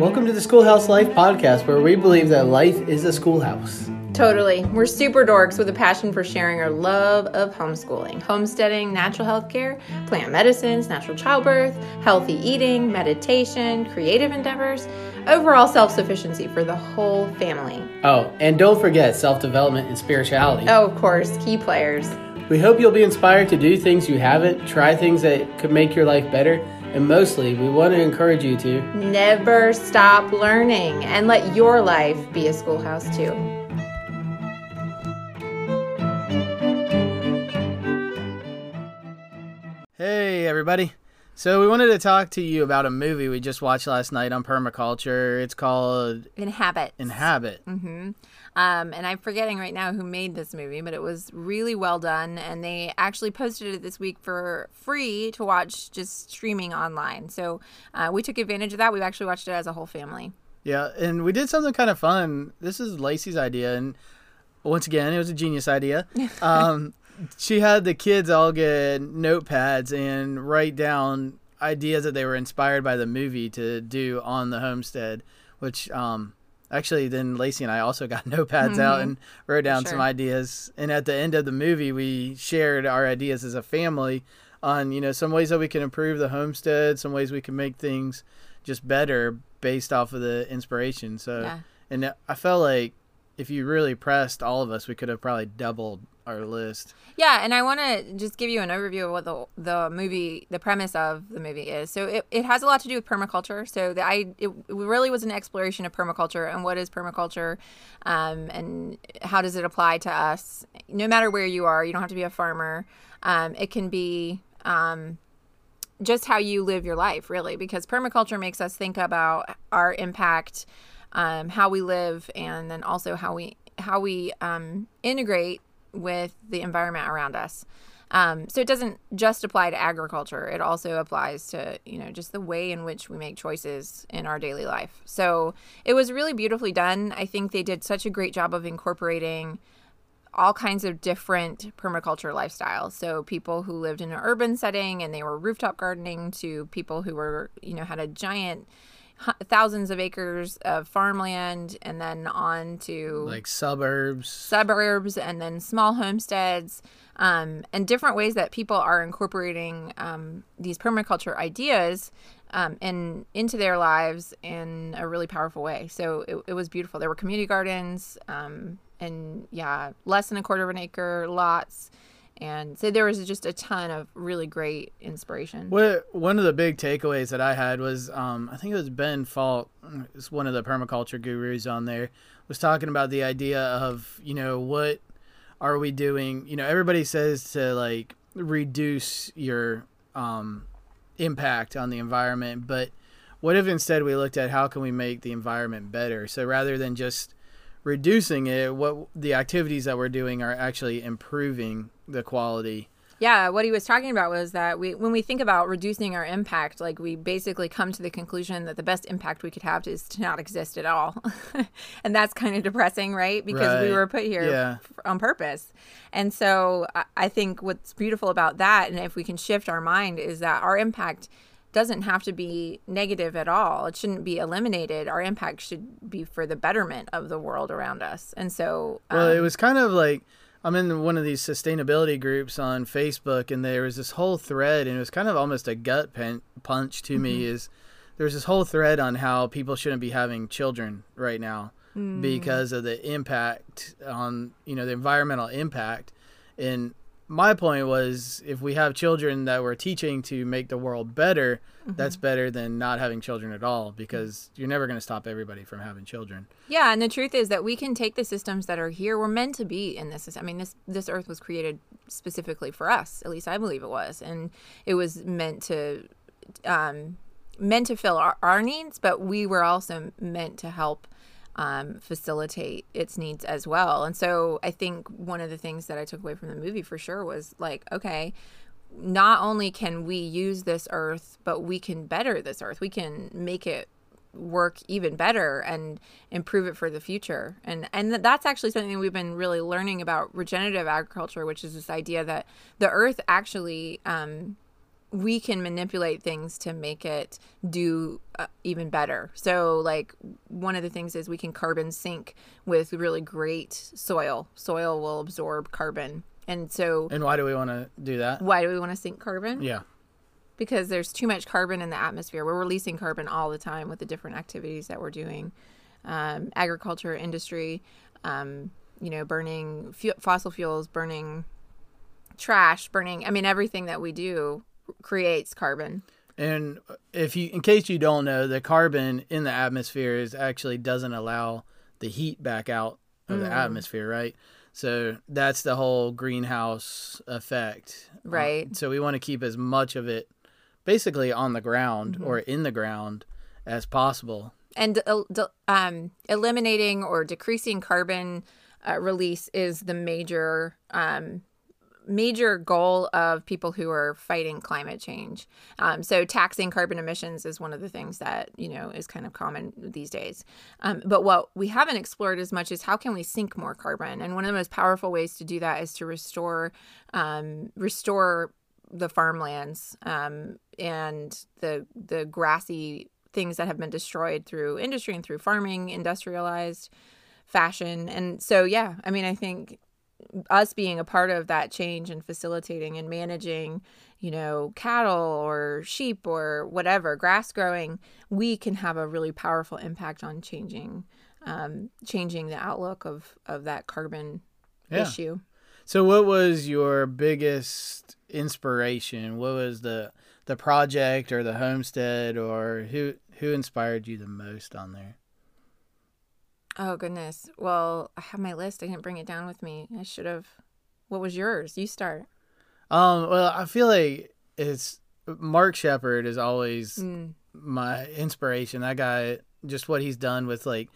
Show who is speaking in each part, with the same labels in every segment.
Speaker 1: Welcome to the Schoolhouse Life podcast, where we believe that life is a schoolhouse.
Speaker 2: Totally. We're super dorks with a passion for sharing our love of homeschooling, homesteading, natural health care, plant medicines, natural childbirth, healthy eating, meditation, creative endeavors, overall self sufficiency for the whole family.
Speaker 1: Oh, and don't forget self development and spirituality.
Speaker 2: Oh, of course, key players.
Speaker 1: We hope you'll be inspired to do things you haven't, try things that could make your life better, and mostly, we want to encourage you to
Speaker 2: never stop learning and let your life be a schoolhouse too.
Speaker 1: Hey, everybody. So, we wanted to talk to you about a movie we just watched last night on permaculture. It's called
Speaker 2: Inhabit.
Speaker 1: Inhabit.
Speaker 2: Mm-hmm. Um, and I'm forgetting right now who made this movie, but it was really well done. And they actually posted it this week for free to watch just streaming online. So uh, we took advantage of that. We actually watched it as a whole family.
Speaker 1: Yeah, and we did something kind of fun. This is Lacey's idea, and once again, it was a genius idea. Um, she had the kids all get notepads and write down ideas that they were inspired by the movie to do on the homestead, which um, actually then Lacey and I also got notepads mm-hmm. out and wrote down sure. some ideas. And at the end of the movie, we shared our ideas as a family on you know some ways that we can improve the homestead, some ways we can make things just better based off of the inspiration. So, yeah. and I felt like if you really pressed all of us, we could have probably doubled our list.
Speaker 2: Yeah, and I want to just give you an overview of what the the movie, the premise of the movie is. So it, it has a lot to do with permaculture. So the I it, really was an exploration of permaculture and what is permaculture, um, and how does it apply to us? No matter where you are, you don't have to be a farmer. Um, it can be um, just how you live your life, really, because permaculture makes us think about our impact, um, how we live, and then also how we how we um, integrate with the environment around us. Um, so it doesn't just apply to agriculture. It also applies to, you know, just the way in which we make choices in our daily life. So it was really beautifully done. I think they did such a great job of incorporating all kinds of different permaculture lifestyles. So people who lived in an urban setting and they were rooftop gardening to people who were, you know, had a giant thousands of acres of farmland and then on to
Speaker 1: like suburbs.
Speaker 2: suburbs and then small homesteads um, and different ways that people are incorporating um, these permaculture ideas um, and into their lives in a really powerful way. So it, it was beautiful. There were community gardens um, and yeah less than a quarter of an acre lots and so there was just a ton of really great inspiration.
Speaker 1: What one of the big takeaways that I had was um, I think it was Ben Falk, is one of the permaculture gurus on there, was talking about the idea of you know what are we doing? You know, everybody says to like reduce your um, impact on the environment, but what if instead we looked at how can we make the environment better? So rather than just reducing it, what the activities that we're doing are actually improving the quality.
Speaker 2: Yeah, what he was talking about was that we when we think about reducing our impact, like we basically come to the conclusion that the best impact we could have is to not exist at all. and that's kind of depressing, right? Because right. we were put here yeah. on purpose. And so I think what's beautiful about that and if we can shift our mind is that our impact doesn't have to be negative at all. It shouldn't be eliminated. Our impact should be for the betterment of the world around us. And so,
Speaker 1: um, well, it um, was kind of like I'm in one of these sustainability groups on Facebook, and there was this whole thread, and it was kind of almost a gut pen- punch to mm-hmm. me. Is there's this whole thread on how people shouldn't be having children right now mm. because of the impact on you know the environmental impact, and my point was if we have children that we're teaching to make the world better, mm-hmm. that's better than not having children at all because you're never going to stop everybody from having children.
Speaker 2: Yeah, and the truth is that we can take the systems that are here. We're meant to be in this. I mean, this this earth was created specifically for us. At least I believe it was, and it was meant to um, meant to fill our, our needs, but we were also meant to help um, facilitate its needs as well. And so I think one of the things that I took away from the movie for sure was like, okay, not only can we use this earth, but we can better this earth. We can make it work even better and improve it for the future. And and that's actually something we've been really learning about regenerative agriculture, which is this idea that the earth actually um, we can manipulate things to make it do uh, even better. So, like, one of the things is we can carbon sink with really great soil. Soil will absorb carbon. And so,
Speaker 1: And why do we want to do that?
Speaker 2: why do we want to sink carbon?
Speaker 1: Yeah.
Speaker 2: Because there's too much carbon in the atmosphere. We're releasing carbon all the time with the different activities that we're doing um, agriculture, industry, um, you know, burning fu- fossil fuels, burning trash, burning, I mean, everything that we do creates carbon.
Speaker 1: And if you, in case you don't know, the carbon in the atmosphere is actually doesn't allow the heat back out of
Speaker 2: Mm.
Speaker 1: the atmosphere, right? So that's the whole greenhouse effect, Uh,
Speaker 2: Right.
Speaker 1: so we want to keep as much of it basically on the ground
Speaker 2: Mm-hmm.
Speaker 1: or in the ground as possible.
Speaker 2: and um, eliminating or decreasing carbon uh, release is the major um, major goal of people who are fighting climate change. Um, so taxing carbon emissions is one of the things that you know is kind of common these days. Um, but what we haven't explored as much is how can we sink more carbon? And one of the most powerful ways to do that is to restore um, restore the farmlands um, and the the grassy things that have been destroyed through industry and through farming, industrialized fashion. And so, yeah, I mean, I think us being a part of that change and facilitating and managing, you know, cattle or sheep or whatever, grass growing, we can have a really powerful impact on changing, um, changing the outlook of of that carbon
Speaker 1: Yeah.
Speaker 2: issue.
Speaker 1: So, what was your biggest inspiration? What was the the project or the homestead or who who inspired you the most on there?
Speaker 2: Oh goodness. Well, I have my list. I didn't bring it down with me. I should have. What was yours? You start.
Speaker 1: Um, well, I feel like it's Mark Shepard is always
Speaker 2: Mm.
Speaker 1: my inspiration. That guy, just what he's done with like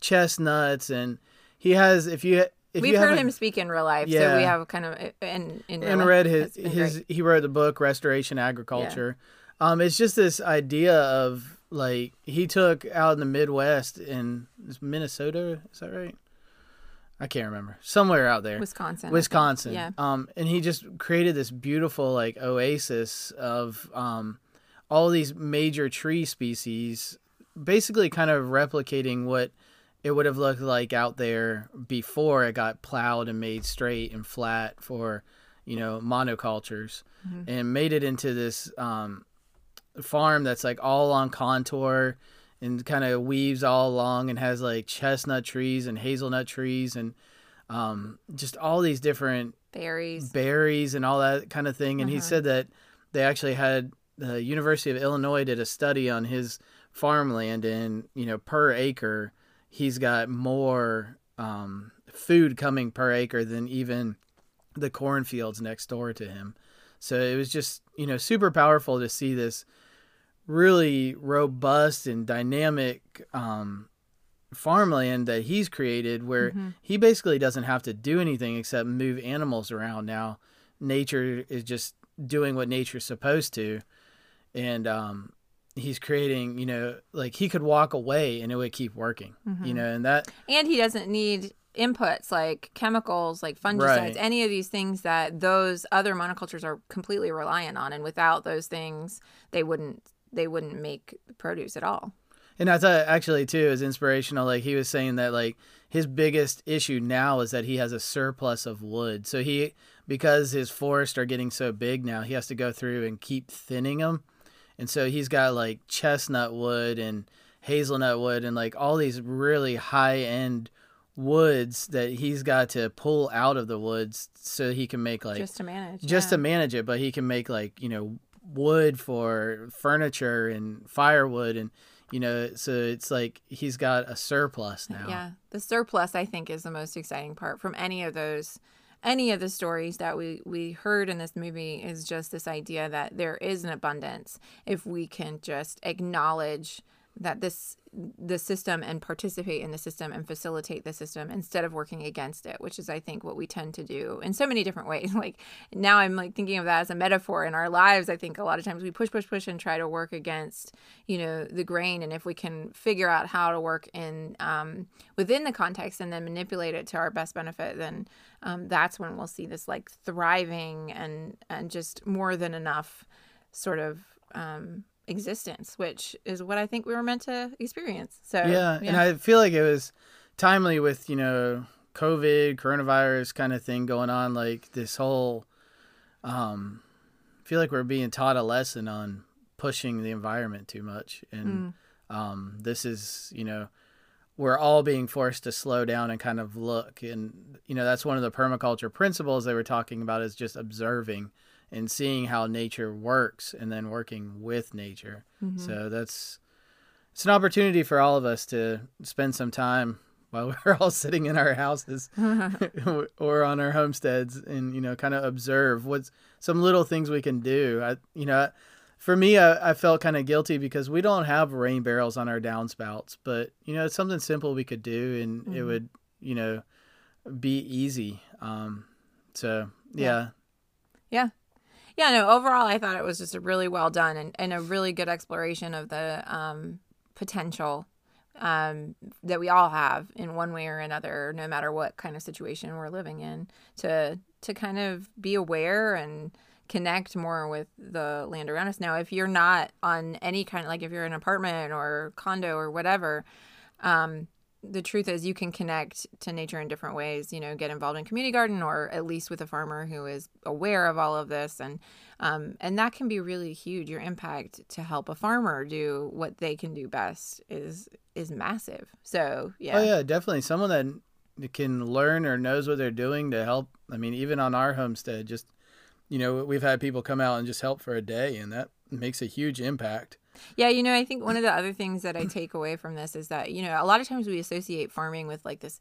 Speaker 1: chestnuts, and he has. If you if
Speaker 2: We've heard him speak in real life, so we have kind of in in real
Speaker 1: and
Speaker 2: life.
Speaker 1: read his his
Speaker 2: great.
Speaker 1: he wrote the book Restoration Agriculture. Um, it's just this idea of like he took out in the Midwest in Minnesota, is that right? I can't remember. Somewhere out there.
Speaker 2: Wisconsin.
Speaker 1: Wisconsin.
Speaker 2: Yeah.
Speaker 1: Um, and he just created this beautiful like oasis of um, all these major tree species, basically kind of replicating what it would have looked like out there before it got plowed and made straight and flat for, you know, monocultures, and made it into this um, farm that's like all on contour and kind of weaves all along and has like chestnut trees and hazelnut trees and um, just all these different
Speaker 2: Berries.
Speaker 1: berries and all that kind of thing. And he
Speaker 2: Uh-huh.
Speaker 1: said that they actually had the University of Illinois did a study on his farmland, and you know, per acre, he's got more um, food coming per acre than even the cornfields next door to him. So it was just you know super powerful to see this really robust and dynamic um, farmland that he's created where
Speaker 2: Mm-hmm.
Speaker 1: he basically doesn't have to do anything except move animals around now nature is just doing what nature's supposed to and um, he's creating you know like he could walk away and it would keep working
Speaker 2: Mm-hmm.
Speaker 1: you know and that
Speaker 2: and he doesn't need inputs like chemicals, like fungicides,
Speaker 1: Right.
Speaker 2: any of these things that those other monocultures are completely reliant on. And without those things, they wouldn't they wouldn't make the produce at all.
Speaker 1: And I thought actually too is inspirational. Like he was saying that like his biggest issue now is that he has a surplus of wood. So he because his forests are getting so big now, he has to go through and keep thinning them. And so he's got like chestnut wood and hazelnut wood and like all these really high end woods that he's got to pull out of the woods so he can make like
Speaker 2: just to manage.
Speaker 1: just
Speaker 2: yeah.
Speaker 1: to manage it, but he can make like you know wood for furniture and firewood and you know so it's like he's got a surplus now.
Speaker 2: Yeah, the surplus I think is the most exciting part from any of those any of the stories that we we heard in this movie is just this idea that there is an abundance if we can just acknowledge that this the system and participate in the system and facilitate the system instead of working against it which is i think what we tend to do in so many different ways. Like now i'm like thinking of that as a metaphor in our lives. I think a lot of times we push push push and try to work against you know the grain. And if we can figure out how to work in um, within the context and then manipulate it to our best benefit then um, that's when we'll see this like thriving and and just more than enough sort of um, existence, which is what I think we were meant to experience. So
Speaker 1: yeah, and I feel like it was timely with you know COVID, coronavirus kind of thing going on. Like this whole, um, I feel like we're being taught a lesson on pushing the environment too much, and
Speaker 2: Mm.
Speaker 1: um, this is you know we're all being forced to slow down and kind of look, and you know that's one of the permaculture principles they were talking about is just observing and seeing how nature works, and then working with nature.
Speaker 2: Mhm.
Speaker 1: So that's it's an opportunity for all of us to spend some time while we're all sitting in our houses or on our homesteads and you know kind of observe what's some little things we can do. I you know for me I, I felt kind of guilty because we don't have rain barrels on our downspouts, but you know it's something simple we could do and it
Speaker 2: Mhm.
Speaker 1: would you know be easy. Um, so yeah.
Speaker 2: Yeah. Yeah, no, overall, I thought it was just a really well done and, and a really good exploration of the um, potential um, that we all have in one way or another, no matter what kind of situation we're living in, to to kind of be aware and connect more with the land around us. Now, if you're not on any kind of like if you're in an apartment or condo or whatever, um, the truth is you can connect to nature in different ways you know get involved in community garden or at least with a farmer who is aware of all of this and um, and that can be really huge your impact to help a farmer do what they can do best is is massive so yeah
Speaker 1: Oh yeah, definitely. Someone that can learn or knows what they're doing to help. I mean, even on our homestead, just you know, we've had people come out and just help for a day, and that makes a huge impact.
Speaker 2: Yeah, you know, I think one of the other things that I take away from this is that you know a lot of times we associate farming with like this,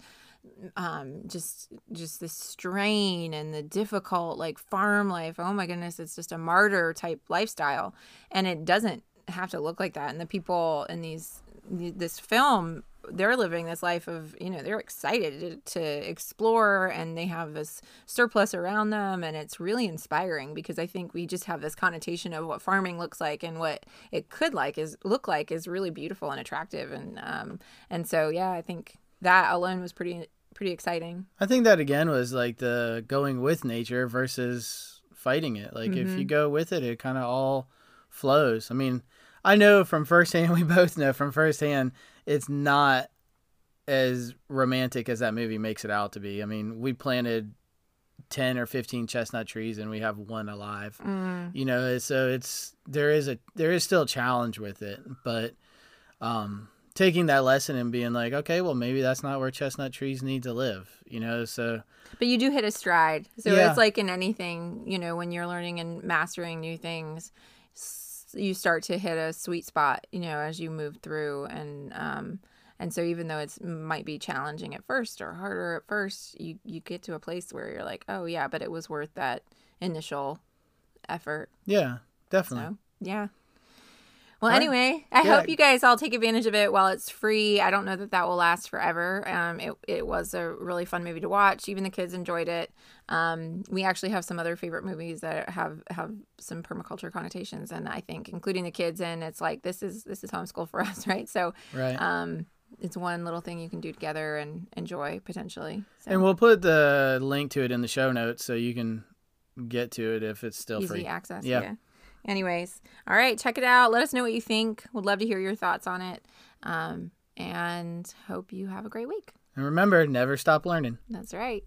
Speaker 2: um, just just the strain and the difficult like farm life. Oh my goodness, it's just a martyr type lifestyle, and it doesn't have to look like that. And the people in these this film they're living this life of you know they're excited to, to explore and they have this surplus around them and it's really inspiring because i think we just have this connotation of what farming looks like and what it could like is look like is really beautiful and attractive and um and so yeah i think that alone was pretty pretty exciting
Speaker 1: I think that again was like the going with nature versus fighting it. Like if you go with it, it kind of all flows. I mean, I know from firsthand, we both know from firsthand, it's not as romantic as that movie makes it out to be. I mean, we planted 10 or 15 chestnut trees and we have one alive.
Speaker 2: mm.
Speaker 1: You know, so it's there is a there is still a challenge with it, but um taking that lesson and being like, okay, well maybe that's not where chestnut trees need to live, you know, so
Speaker 2: But you do hit a stride. So
Speaker 1: Yeah.
Speaker 2: it's like in anything, you know, when you're learning and mastering new things, you start to hit a sweet spot, you know, as you move through and um and so even though it's might be challenging at first or harder at first, you you get to a place where you're like, "Oh yeah, but it was worth that initial effort."
Speaker 1: yeah, definitely.
Speaker 2: So, yeah. Well,
Speaker 1: right.
Speaker 2: anyway, I hope you guys all take advantage of it while it's free. I don't know that that will last forever. Um, it, it was a really fun movie to watch. Even the kids enjoyed it. Um, we actually have some other favorite movies that have have some permaculture connotations, and I think including the kids. And it's like this is this is homeschool for us, right? So,
Speaker 1: Right.
Speaker 2: um, it's one little thing you can do together and enjoy potentially. So
Speaker 1: and we'll put the link to it in the show notes so you can get to it if it's still
Speaker 2: easy
Speaker 1: free.
Speaker 2: access.
Speaker 1: Yeah.
Speaker 2: Yeah. Anyways, all right, check it out. Let us know what you think. Would love to hear your thoughts on it. Um, and hope you have a great week.
Speaker 1: And remember, never stop learning.
Speaker 2: That's right.